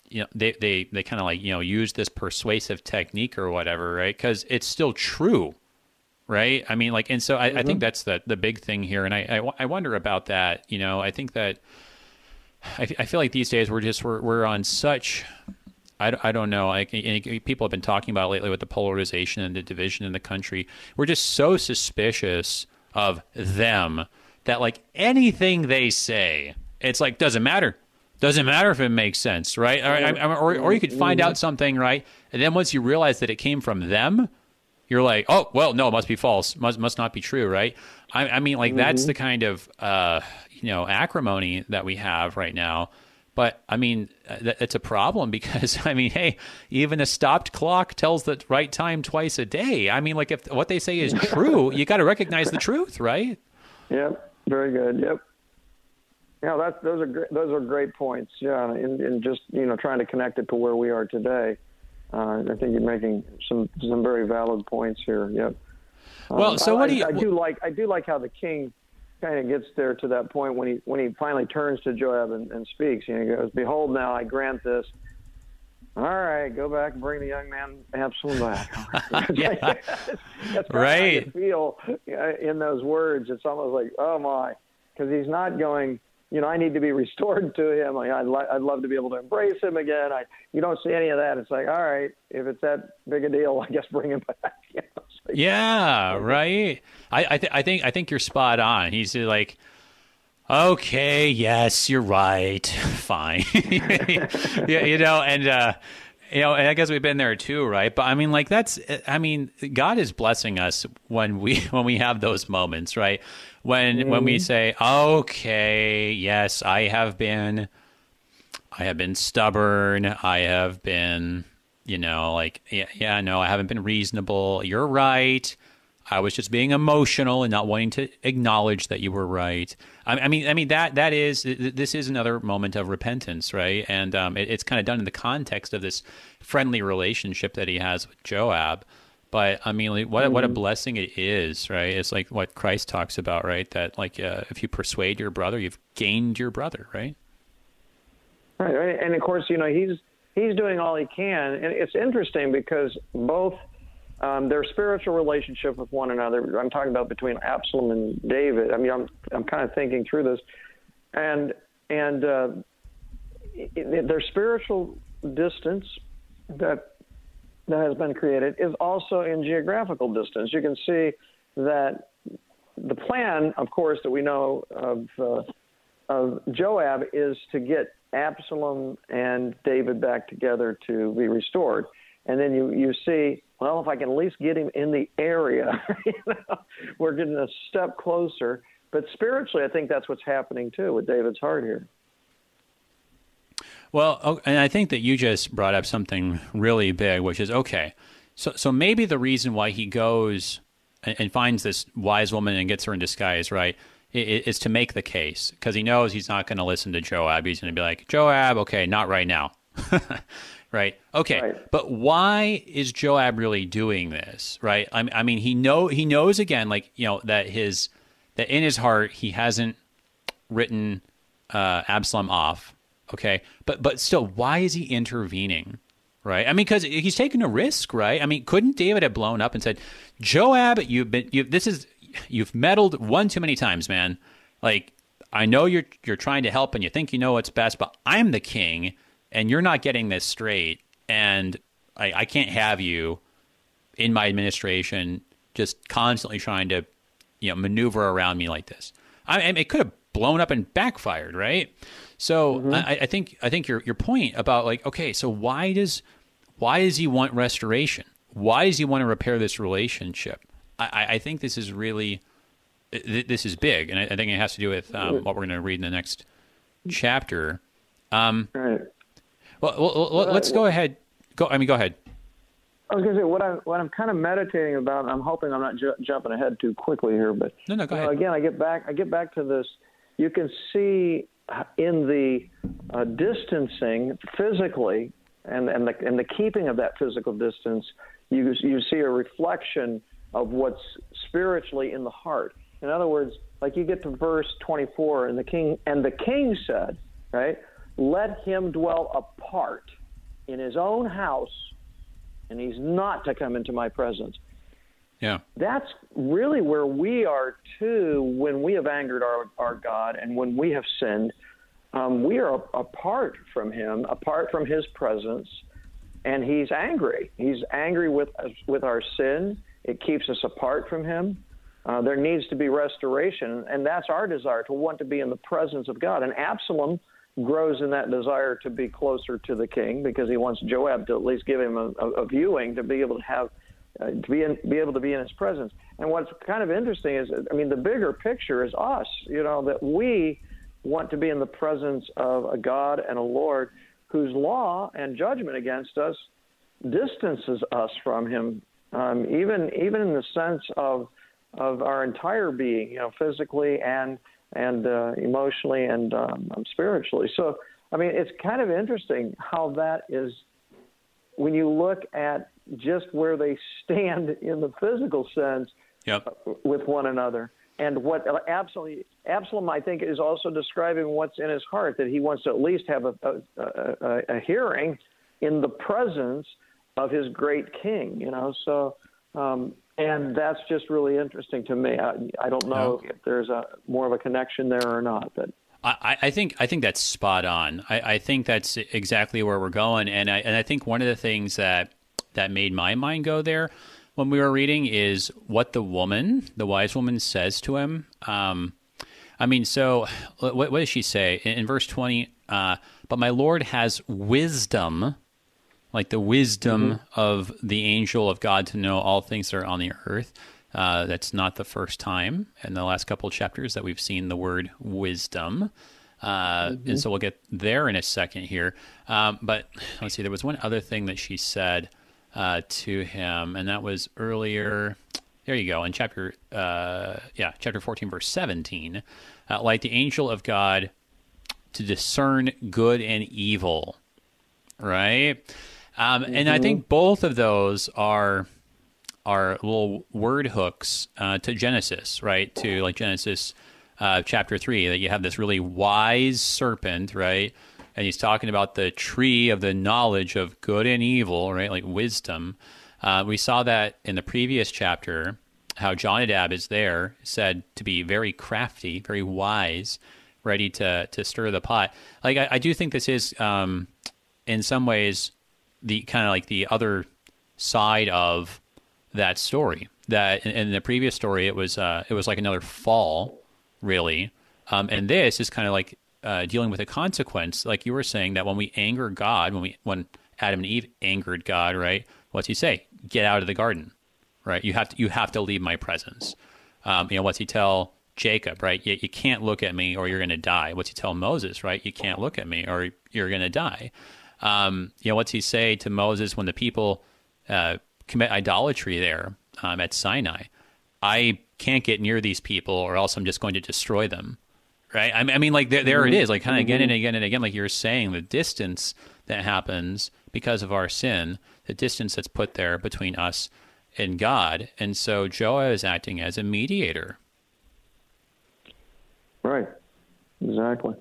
Speaker 1: you know they they, they kind of like you know use this persuasive technique or whatever right? Because it's still true right? I mean, like, and so I, mm-hmm. I think that's the the big thing here, and I, I, I wonder about that. You know, I think that I, I feel like these days we're just we're we're on such I, I don't know. Like people have been talking about lately with the polarization and the division in the country. We're just so suspicious of them that like anything they say, it's like doesn't matter. Doesn't matter if it makes sense, right? Or, or, or you could find out something, right? And then once you realize that it came from them, you're like, oh, well, no, it must be false. Must must not be true, right? I, I mean, like mm-hmm. that's the kind of uh, you know acrimony that we have right now. But I mean, uh, it's a problem because I mean, hey, even a stopped clock tells the right time twice a day. I mean, like if what they say is true, you got to recognize the truth, right?
Speaker 2: Yep, very good. Yep. Yeah, that's those are great, those are great points. Yeah, and, and just you know trying to connect it to where we are today. Uh, I think you're making some some very valid points here. Yep.
Speaker 1: Well, um, so what do you?
Speaker 2: I do like I do like how the king kind of gets there to that point when he when he finally turns to Joab and, and speaks. You know, he goes, "Behold, now I grant this." All right, go back and bring the young man Absalom back.
Speaker 1: yeah.
Speaker 2: that's
Speaker 1: right.
Speaker 2: Feel in those words. It's almost like, oh my, because he's not going you know, I need to be restored to him. I, I'd, li- I'd love to be able to embrace him again. I, you don't see any of that. It's like, all right, if it's that big a deal, I guess bring him back. You know,
Speaker 1: like, yeah, right. I, I, th- I think, I think you're spot on. He's like, okay, yes, you're right, fine. yeah, you know, and uh, you know, and I guess we've been there too, right? But I mean, like that's, I mean, God is blessing us when we when we have those moments, right? When mm. when we mm-hmm. say, okay, yes, I have been, I have been stubborn, I have been, you know, like, yeah, yeah, no, I haven't been reasonable. You're right. I was just being emotional and not wanting to acknowledge that you were right. I, I mean, I mean that that is this is another moment of repentance, right? And um, it, it's kind of done in the context of this friendly relationship that he has with Joab. But I mean, like, what mm-hmm. what a mm-hmm. blessing it is, right? It's like what Christ talks about, right? That like uh, if you persuade your brother, you've gained your brother, right?
Speaker 2: Right, right. And of course, you know he's he's doing all he can, and it's interesting because both um, their spiritual relationship with one another. I'm talking about between Absalom and David. I mean, I'm I'm kind of thinking through this, and and uh, their spiritual distance that that has been created is also in geographical distance. You can see that the plan, of course, that we know of uh, of Joab is to get Absalom and David back together to be restored. And then you, you see well, if I can at least get him in the area, you know, we're getting a step closer. But spiritually, I think that's what's happening too with David's heart here.
Speaker 1: Well, oh, and I think that you just brought up something really big, which is okay. So, so maybe the reason why he goes and, finds this wise woman and gets her in disguise, right, is to make the case because he knows he's not going to listen to Joab. He's going to be like, Joab, okay, not right now. right? Okay, right. but why is Joab really doing this? Right? I, I mean, he know he knows again, like you know, that his that in his heart he hasn't written uh, Absalom off. Okay, but but still, why is he intervening? Right? I mean, because he's taking a risk, right? I mean, couldn't David have blown up and said, "Joab, you've been you this is you've meddled one too many times, man. Like, I know you're you're trying to help and you think you know what's best, but I'm the king." And you're not getting this straight, and I, I can't have you in my administration just constantly trying to, you know, maneuver around me like this. I, I it could have blown up and backfired, right? So mm-hmm. I, I, think I think your your point about like okay, so why does why does he want restoration? Why does he want to repair this relationship? I, I think this is really this is big, and I, think it has to do with um, what we're going to read in the next chapter. Um,
Speaker 2: right.
Speaker 1: Well, well let's go ahead. Go. I mean, go ahead.
Speaker 2: I was going to say what I what I'm kind of meditating about. I'm hoping I'm not ju- jumping ahead too quickly here, but
Speaker 1: no, no, go ahead.
Speaker 2: Know, again, I get back. I get back to this. You can see in the uh, distancing physically and and the and the keeping of that physical distance, you you see a reflection of what's spiritually in the heart. In other words, like you get to verse 24, and the king and the king said, right, let him dwell apart in his own house, and he's not to come into my presence.
Speaker 1: Yeah.
Speaker 2: That's really where we are too when we have angered our, our God and when we have sinned. Um, we are apart from Him, apart from His presence, and He's angry. He's angry with us, with our sin. It keeps us apart from Him. Uh, there needs to be restoration, and that's our desire to want to be in the presence of God. And Absalom grows in that desire to be closer to the king because he wants Joab to at least give him a, a, viewing to be able to have uh, to be in, be able to be in his presence. And what's kind of interesting is, I mean, the bigger picture is us. You know that we want to be in the presence of a God and a Lord whose law and judgment against us distances us from Him, um, even even in the sense of of our entire being, you know, physically and and uh, emotionally and um, spiritually. So, I mean, it's kind of interesting how that is when you look at just where they stand in the physical sense
Speaker 1: yep.
Speaker 2: with one another. And what Absalom, Absalom, I think, is also describing what's in his heart that he wants to at least have a, a, a, a hearing in the presence of his great king. You know, so um, and that's just really interesting to me. I, I don't know if there's a more of a connection there or not, but.
Speaker 1: I, I think I think that's spot on. I, I think that's exactly where we're going, and I and I think one of the things that that made my mind go there when we were reading is what the woman, the wise woman, says to him. Um, I mean, so what, what, does she say in, in verse twenty? Uh, but my Lord has wisdom, like the wisdom mm-hmm. of the angel of God to know all things that are on the earth. Uh, that's not the first time in the last couple of chapters that we've seen the word wisdom. Uh, mm-hmm. And so we'll get there in a second here. Um, but let's see, there was one other thing that she said uh, to him, and that was earlier. There you go in chapter, uh, yeah, chapter fourteen, verse seventeen. Uh, like the angel of God to discern good and evil, right? Um, mm-hmm. And I mm-hmm. think both of those are are little word hooks uh, to Genesis, right? To like Genesis uh, chapter three, that you have this really wise serpent, right? and he's talking about the tree of the knowledge of good and evil, right? Like wisdom. Uh, we saw that in the previous chapter, how Jonadab is there, said to be very crafty, very wise, ready to to stir the pot. Like I, I do think this is, um, in some ways, the kind of like the other side of that story. That in, in the previous story, it was uh, it was like another fall, really, um, and this is kind of like uh, dealing with a consequence, like you were saying, that when we anger God, when we when Adam and Eve angered God, right? What's he say? Get out of the garden, right? You have to you have to leave my presence. Um, you know, what's he tell Jacob, right? You, you can't look at me or you're going to die. What's he tell Moses, right? You can't look at me or you're going to die. Um, you know, what's he say to Moses when the people uh, commit idolatry there um, at Sinai? I can't get near these people or else I'm just going to destroy them right? I mean, like there, there it mm-hmm. like kind of again and mm-hmm. again and again, like you're saying, the distance that happens because of our sin, the distance that's put there between us and God, and so Joab is acting as a mediator.
Speaker 2: Right. Exactly.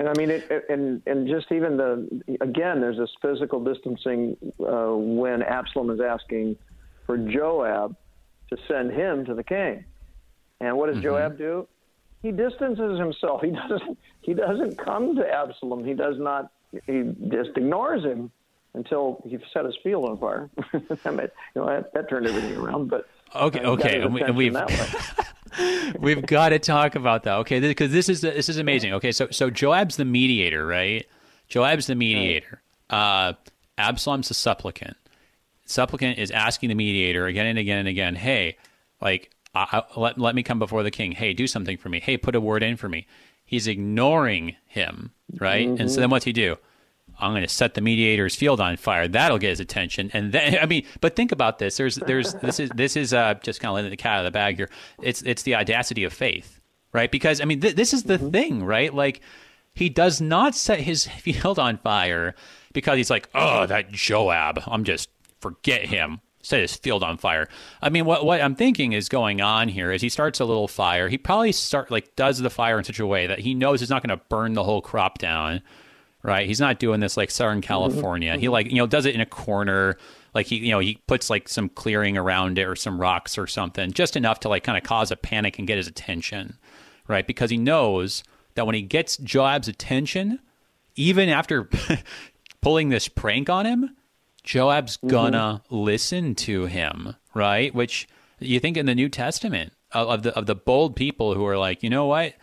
Speaker 2: And I mean, it, and and just even the again, there's this physical distancing uh, when Absalom is asking for Joab to send him to the king. And what does mm-hmm. Joab do? he distances himself. He doesn't he doesn't come to Absalom. He does not. He just ignores him until he set his field on fire. I mean, you know, that, that, turned everything around. But
Speaker 1: okay, okay, and, we, and we've we've got to talk about that. Okay, because this is this is amazing. Okay, so so Joab's the mediator, right? Joab's the mediator. Uh, Absalom's the supplicant. Supplicant is asking the mediator again and again and again, "Hey, like I, let, let me come before the king. Hey, do something for me. Hey, put a word in for me. He's ignoring him, right? Mm-hmm. And so then what's he do? I'm going to set the mediator's field on fire. That'll get his attention. And then, I mean, but think about this. There's, there's, this is, this is uh, just kind of letting the cat out of the bag here. It's, it's the audacity of faith, right? Because I mean, th- this is the mm-hmm. thing, right? Like, he does not set his field on fire because he's like, oh, that Joab. I'm just forget him set his field on fire. I mean, what what I'm thinking is going on here is he starts a little fire. He probably start like does the fire in such a way that he knows he's not going to burn the whole crop down. Right? He's not doing this like Southern California. He like you know does it in a corner like he you know he puts like some clearing around it or some rocks or something just enough to like kind of cause a panic and get his attention right because he knows that when he gets joab's attention even after pulling this prank on him joab's gonna mm-hmm. listen to him right which you think in the new testament of, of the of the bold people who are like you know what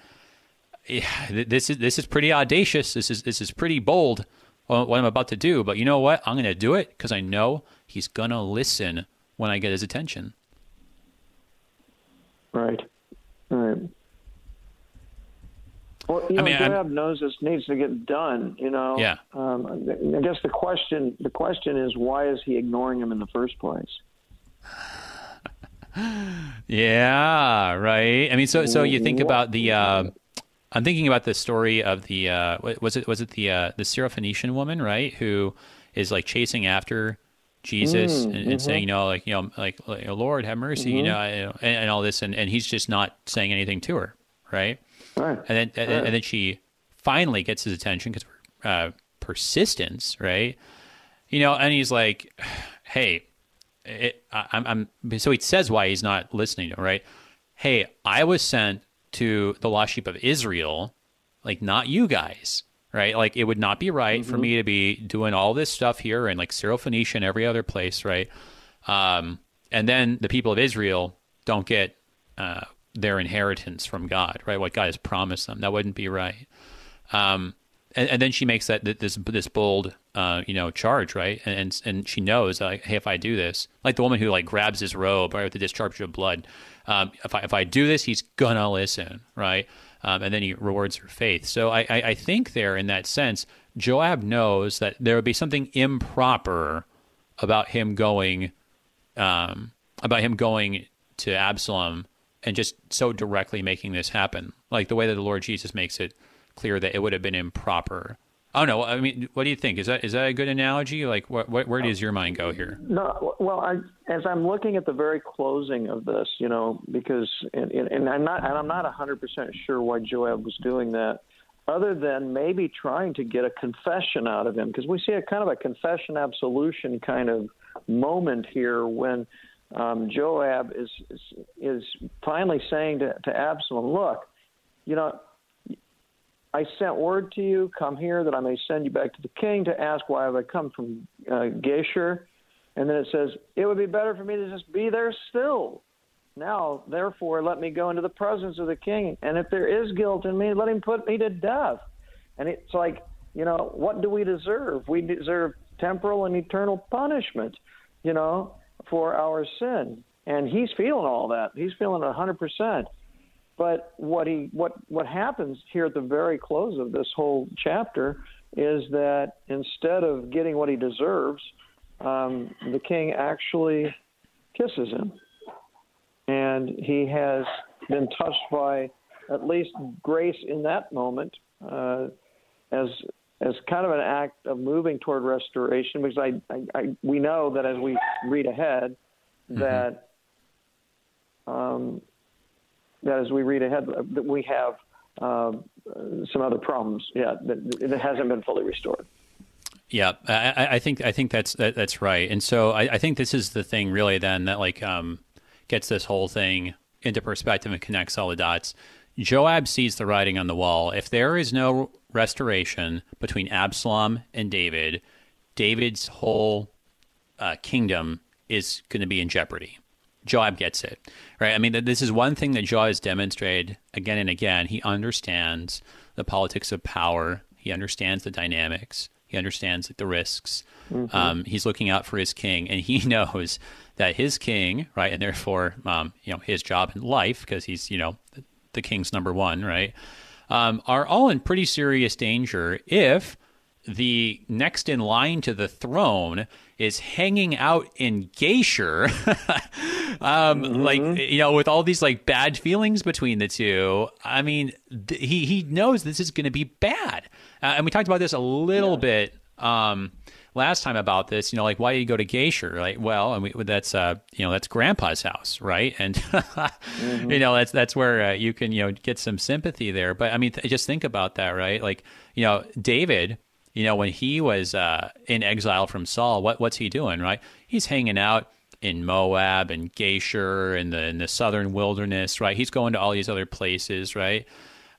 Speaker 1: yeah, this is this is pretty audacious this is this is pretty bold what I'm about to do, but you know what? I'm going to do it because I know he's going to listen when I get his attention.
Speaker 2: Right. Right. Well, you know, I mean, Joab knows this needs to get done. You know.
Speaker 1: Yeah.
Speaker 2: Um, I guess the question the question is why is he ignoring him in the first place?
Speaker 1: yeah. Right. I mean, so so you think about the. Uh, I'm thinking about the story of the uh, was it was it the uh, the Syrophoenician woman right who is like chasing after Jesus mm, and, and mm-hmm. saying you know like you know like, like Lord have mercy mm-hmm. you know and, and, all this and, and he's just not saying anything to her right,
Speaker 2: right.
Speaker 1: and then and, right. and then she finally gets his attention because uh, persistence right you know and he's like hey it, I, I'm, I'm so he says why he's not listening to him, right hey I was sent to the lost sheep of Israel, like not you guys, right? Like it would not be right mm-hmm. for me to be doing all this stuff here and like Syrophoenicia and every other place, right? Um, and then the people of Israel don't get uh, their inheritance from God, right? What God has promised them. That wouldn't be right. Um, and, and, then she makes that this this bold, uh, you know, charge, right? And and, and she knows, like, hey, if I do this, like the woman who like grabs his robe, right, with the discharge of blood, um, if I if I do this, he's gonna listen, right? Um, and then he rewards her faith. So I, I, I think there, in that sense, Joab knows that there would be something improper about him going, um, about him going to Absalom and just so directly making this happen, like the way that the Lord Jesus makes it clear that it would have been improper I don't. I mean, what do you think? Is that is that a good analogy? Like, what, what where does your mind go here?
Speaker 2: No, well, I, as I'm looking at the very closing of this, you know, because and, and I'm not and I'm not 100 percent sure why Joab was doing that, other than maybe trying to get a confession out of him, because we see a kind of a confession absolution kind of moment here when um, Joab is, is is finally saying to, to Absalom, look, you know, I sent word to you, come here that I may send you back to the king to ask why have I come from uh, Geshur. And then it says, it would be better for me to just be there still. Now, therefore, let me go into the presence of the king. And if there is guilt in me, let him put me to death. And it's like, you know, what do we deserve? We deserve temporal and eternal punishment, you know, for our sin. And he's feeling all that. He's feeling it 100%. But what he what what happens here at the very close of this whole chapter is that instead of getting what he deserves, um, the king actually kisses him, and he has been touched by at least grace in that moment uh, as as kind of an act of moving toward restoration because I, I, I we know that as we read ahead mm-hmm. that um, that as we read ahead, that we have uh, some other problems. Yeah, that it hasn't been fully restored.
Speaker 1: Yeah, I, I, think I think that's that, that's right, and so I, I, think this is the thing really then that like um, gets this whole thing into perspective and connects all the dots. Joab sees the writing on the wall. If there is no restoration between Absalom and David, David's whole uh, kingdom is going to be in jeopardy. Joab gets it, right? I mean, this is one thing that Joab has demonstrated again and again. He understands the politics of power. He understands the dynamics. He understands the risks. Mm-hmm. Um, he's looking out for his king, and he knows that his king, right, and therefore, um, you know, his job in life, because he's, you know, the, the king's number one, right, um, are all in pretty serious danger if the next in line to the throne is hanging out in Geshur, um, mm-hmm. like you know, with all these like bad feelings between the two. I mean, th- he he knows this is going to be bad, uh, and we talked about this a little yeah. bit um, last time about this. You know, like why do you go to Geshur? Like, well, and we, that's uh, you know, that's Grandpa's house, right? And mm-hmm. you know, that's that's where uh, you can you know get some sympathy there. But I mean, th- just think about that, right? Like, you know, David you know, when he was uh, in exile from Saul, what what's he doing? Right, he's hanging out in Moab and Geshur and the in the southern wilderness. Right, he's going to all these other places. Right.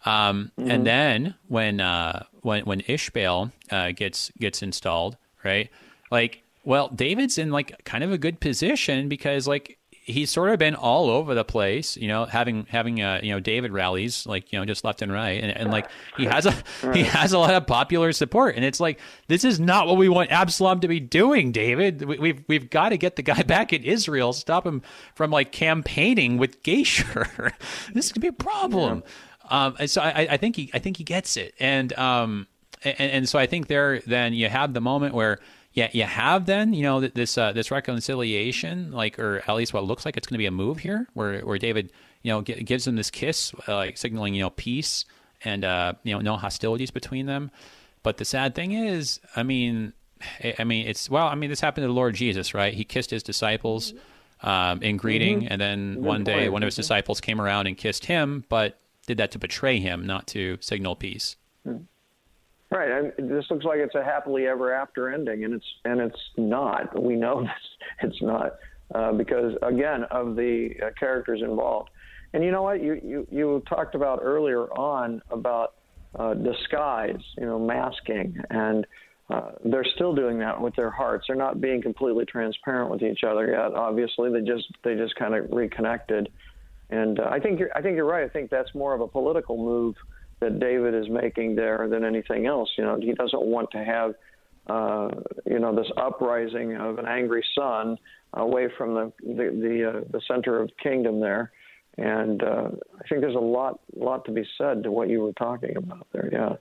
Speaker 1: Um, mm-hmm. And then when uh, when when Ishbaal uh, gets gets installed, right? Like, well, David's in like kind of a good position because like he's sort of been all over the place, you know, having having uh, you know David rallies like you know just left and right, and, and like he has a he has a lot of popular support, and it's like this is not what we want Absalom to be doing, David. We, we've we've got to get the guy back in Israel, stop him from like campaigning with Geshur. this could be a problem. Yeah. Um, and so I, I think he I think he gets it, and um and, and so I think there then you have the moment where yeah, you have then you know this uh, this reconciliation, like or at least what looks like it's going to be a move here, where where David you know g- gives him this kiss, uh, like signaling you know peace and uh, you know no hostilities between them. But the sad thing is, I mean, I mean it's well, I mean this happened to the Lord Jesus, right? He kissed his disciples um, in greeting, mm-hmm. and then Good one day point. one of his disciples came around and kissed him, but did that to betray him, not to signal peace.
Speaker 2: Right, and this looks like it's a happily ever after ending, and it's and it's not. We know this, it's not uh, because again of the uh, characters involved. And you know what? You you you talked about earlier on about uh, disguise, you know, masking, and uh, they're still doing that with their hearts. They're not being completely transparent with each other yet. Obviously, they just they just kind of reconnected, and uh, I think you're I think you're right. I think that's more of a political move that David is making there than anything else. You know, he doesn't want to have, uh, you know, this uprising of an angry son away from the the the, uh, the center of the kingdom there. And uh, I think there's a lot lot to be said to what you were talking about there. Yeah.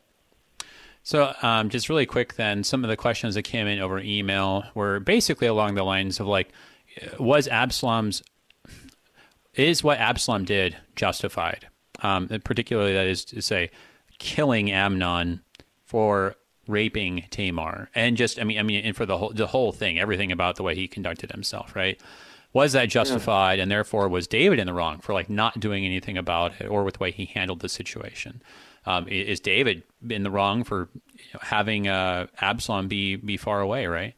Speaker 1: So, um, just really quick, then, some of the questions that came in over email were basically along the lines of like, was Absalom's is what Absalom did justified? Um, particularly that is to say, killing Amnon for raping Tamar, and just I mean I mean, and for the whole the whole thing, everything about the way he conducted himself, right? Was that justified, yeah. and therefore was David in the wrong for like not doing anything about it, or with the way he handled the situation? Um, is David in the wrong for you know, having uh, Absalom be be far away, right?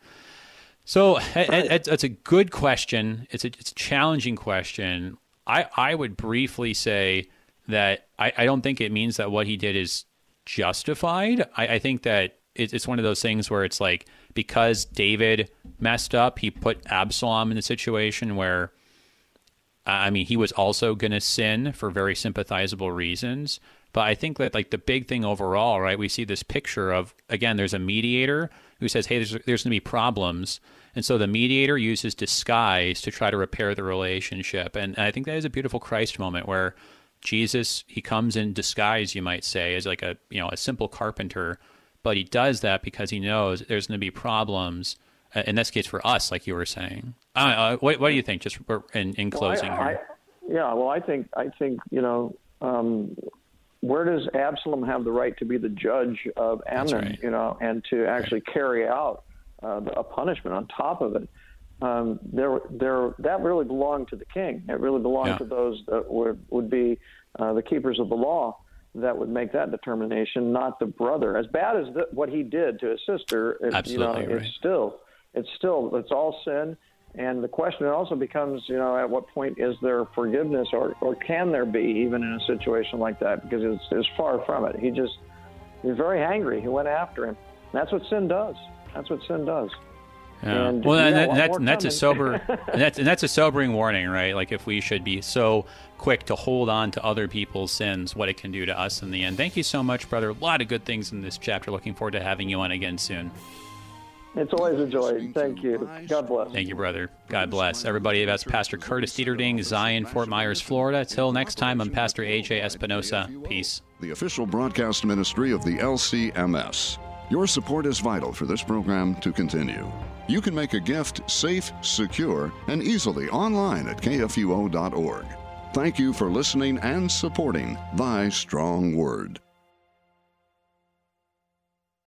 Speaker 1: So it, it's a good question. It's a, it's a challenging question. I, I would briefly say that I, I don't think it means that what he did is justified. I, I think that it, it's one of those things where it's like because David messed up, he put Absalom in a situation where, I mean, he was also going to sin for very sympathizable reasons. But I think that like the big thing overall, right? We see this picture of again, there's a mediator who says, "Hey, there's there's going to be problems," and so the mediator uses disguise to try to repair the relationship. And, and I think that is a beautiful Christ moment where Jesus, he comes in disguise, you might say, as like a you know a simple carpenter, but he does that because he knows there's going to be problems. Uh, in this case, for us, like you were saying. Uh, uh, what, what, do you think? Just in, in closing
Speaker 2: well, I,
Speaker 1: here.
Speaker 2: I, yeah, well, I think I think you know. Um, where does Absalom have the right to be the judge of Amnon, right. you know, and to actually carry out uh, a punishment on top of it? Um, there, there, that really belonged to the king. It really belonged yeah. to those that would, would be uh, the keepers of the law that would make that determination, not the brother. As bad as the, what he did to his sister, it, you know, right. it's still, it's still, it's all sin. And the question also becomes, you know, at what point is there forgiveness, or, or can there be even in a situation like that? Because it's, it's far from it. He just, he's very angry. He went after him. That's what sin does. That's what sin does.
Speaker 1: Yeah. And, well, and, that, that's, and that's a sober, and that's and that's a sobering warning, right? Like if we should be so quick to hold on to other people's sins, what it can do to us in the end. Thank you so much, brother. A lot of good things in this chapter. Looking forward to having you on again soon.
Speaker 2: It's always a joy. Thank you. God bless.
Speaker 1: Thank you, brother. God bless. Everybody, that's Pastor Curtis Dieterding, Zion, Fort Myers, Florida. Till next time, I'm Pastor AJ Espinosa. Peace.
Speaker 6: The official broadcast ministry of the LCMS. Your support is vital for this program to continue. You can make a gift safe, secure, and easily online at kfuo.org. Thank you for listening and supporting Thy Strong Word.